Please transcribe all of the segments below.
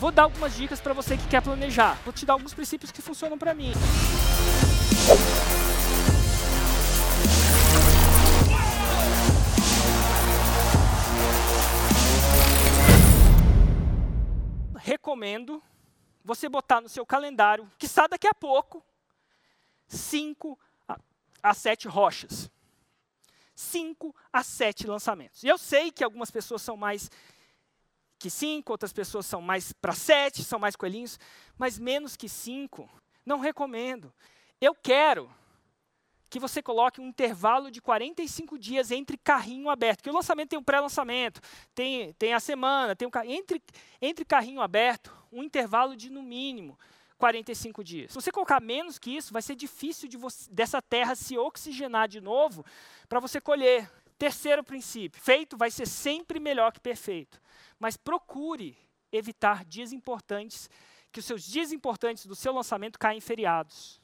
Vou dar algumas dicas para você que quer planejar. Vou te dar alguns princípios que funcionam para mim. Recomendo você botar no seu calendário, que está daqui a pouco, 5 a 7 rochas. 5 a 7 lançamentos. E eu sei que algumas pessoas são mais que 5, outras pessoas são mais para 7, são mais coelhinhos, mas menos que 5, não recomendo. Eu quero que você coloque um intervalo de 45 dias entre carrinho aberto. Porque o lançamento tem um pré-lançamento, tem, tem a semana, tem um, entre, entre carrinho aberto, um intervalo de no mínimo 45 dias. Se você colocar menos que isso, vai ser difícil de você, dessa terra se oxigenar de novo para você colher. Terceiro princípio: feito vai ser sempre melhor que perfeito. Mas procure evitar dias importantes, que os seus dias importantes do seu lançamento caem em feriados.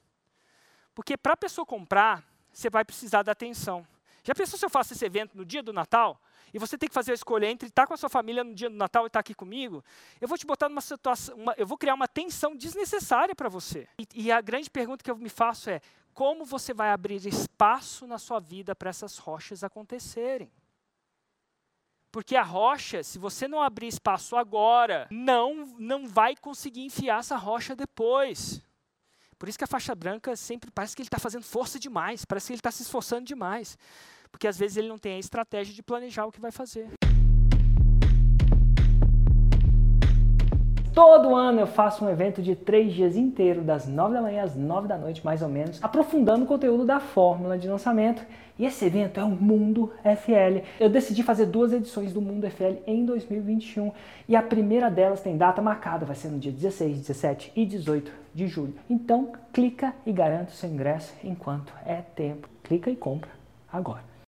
Porque para a pessoa comprar, você vai precisar da atenção. Já pensou se eu faço esse evento no dia do Natal? E você tem que fazer a escolha entre estar com a sua família no dia do Natal e estar aqui comigo? Eu vou te botar numa situação, uma, eu vou criar uma tensão desnecessária para você. E, e a grande pergunta que eu me faço é: como você vai abrir espaço na sua vida para essas rochas acontecerem? Porque a rocha, se você não abrir espaço agora, não, não vai conseguir enfiar essa rocha depois. Por isso que a faixa branca sempre parece que ele está fazendo força demais, parece que ele está se esforçando demais. Porque às vezes ele não tem a estratégia de planejar o que vai fazer. Todo ano eu faço um evento de três dias inteiro, das nove da manhã às nove da noite, mais ou menos, aprofundando o conteúdo da fórmula de lançamento. E esse evento é o Mundo FL. Eu decidi fazer duas edições do Mundo FL em 2021 e a primeira delas tem data marcada, vai ser no dia 16, 17 e 18 de julho. Então, clica e garanta o seu ingresso enquanto é tempo. Clica e compra agora.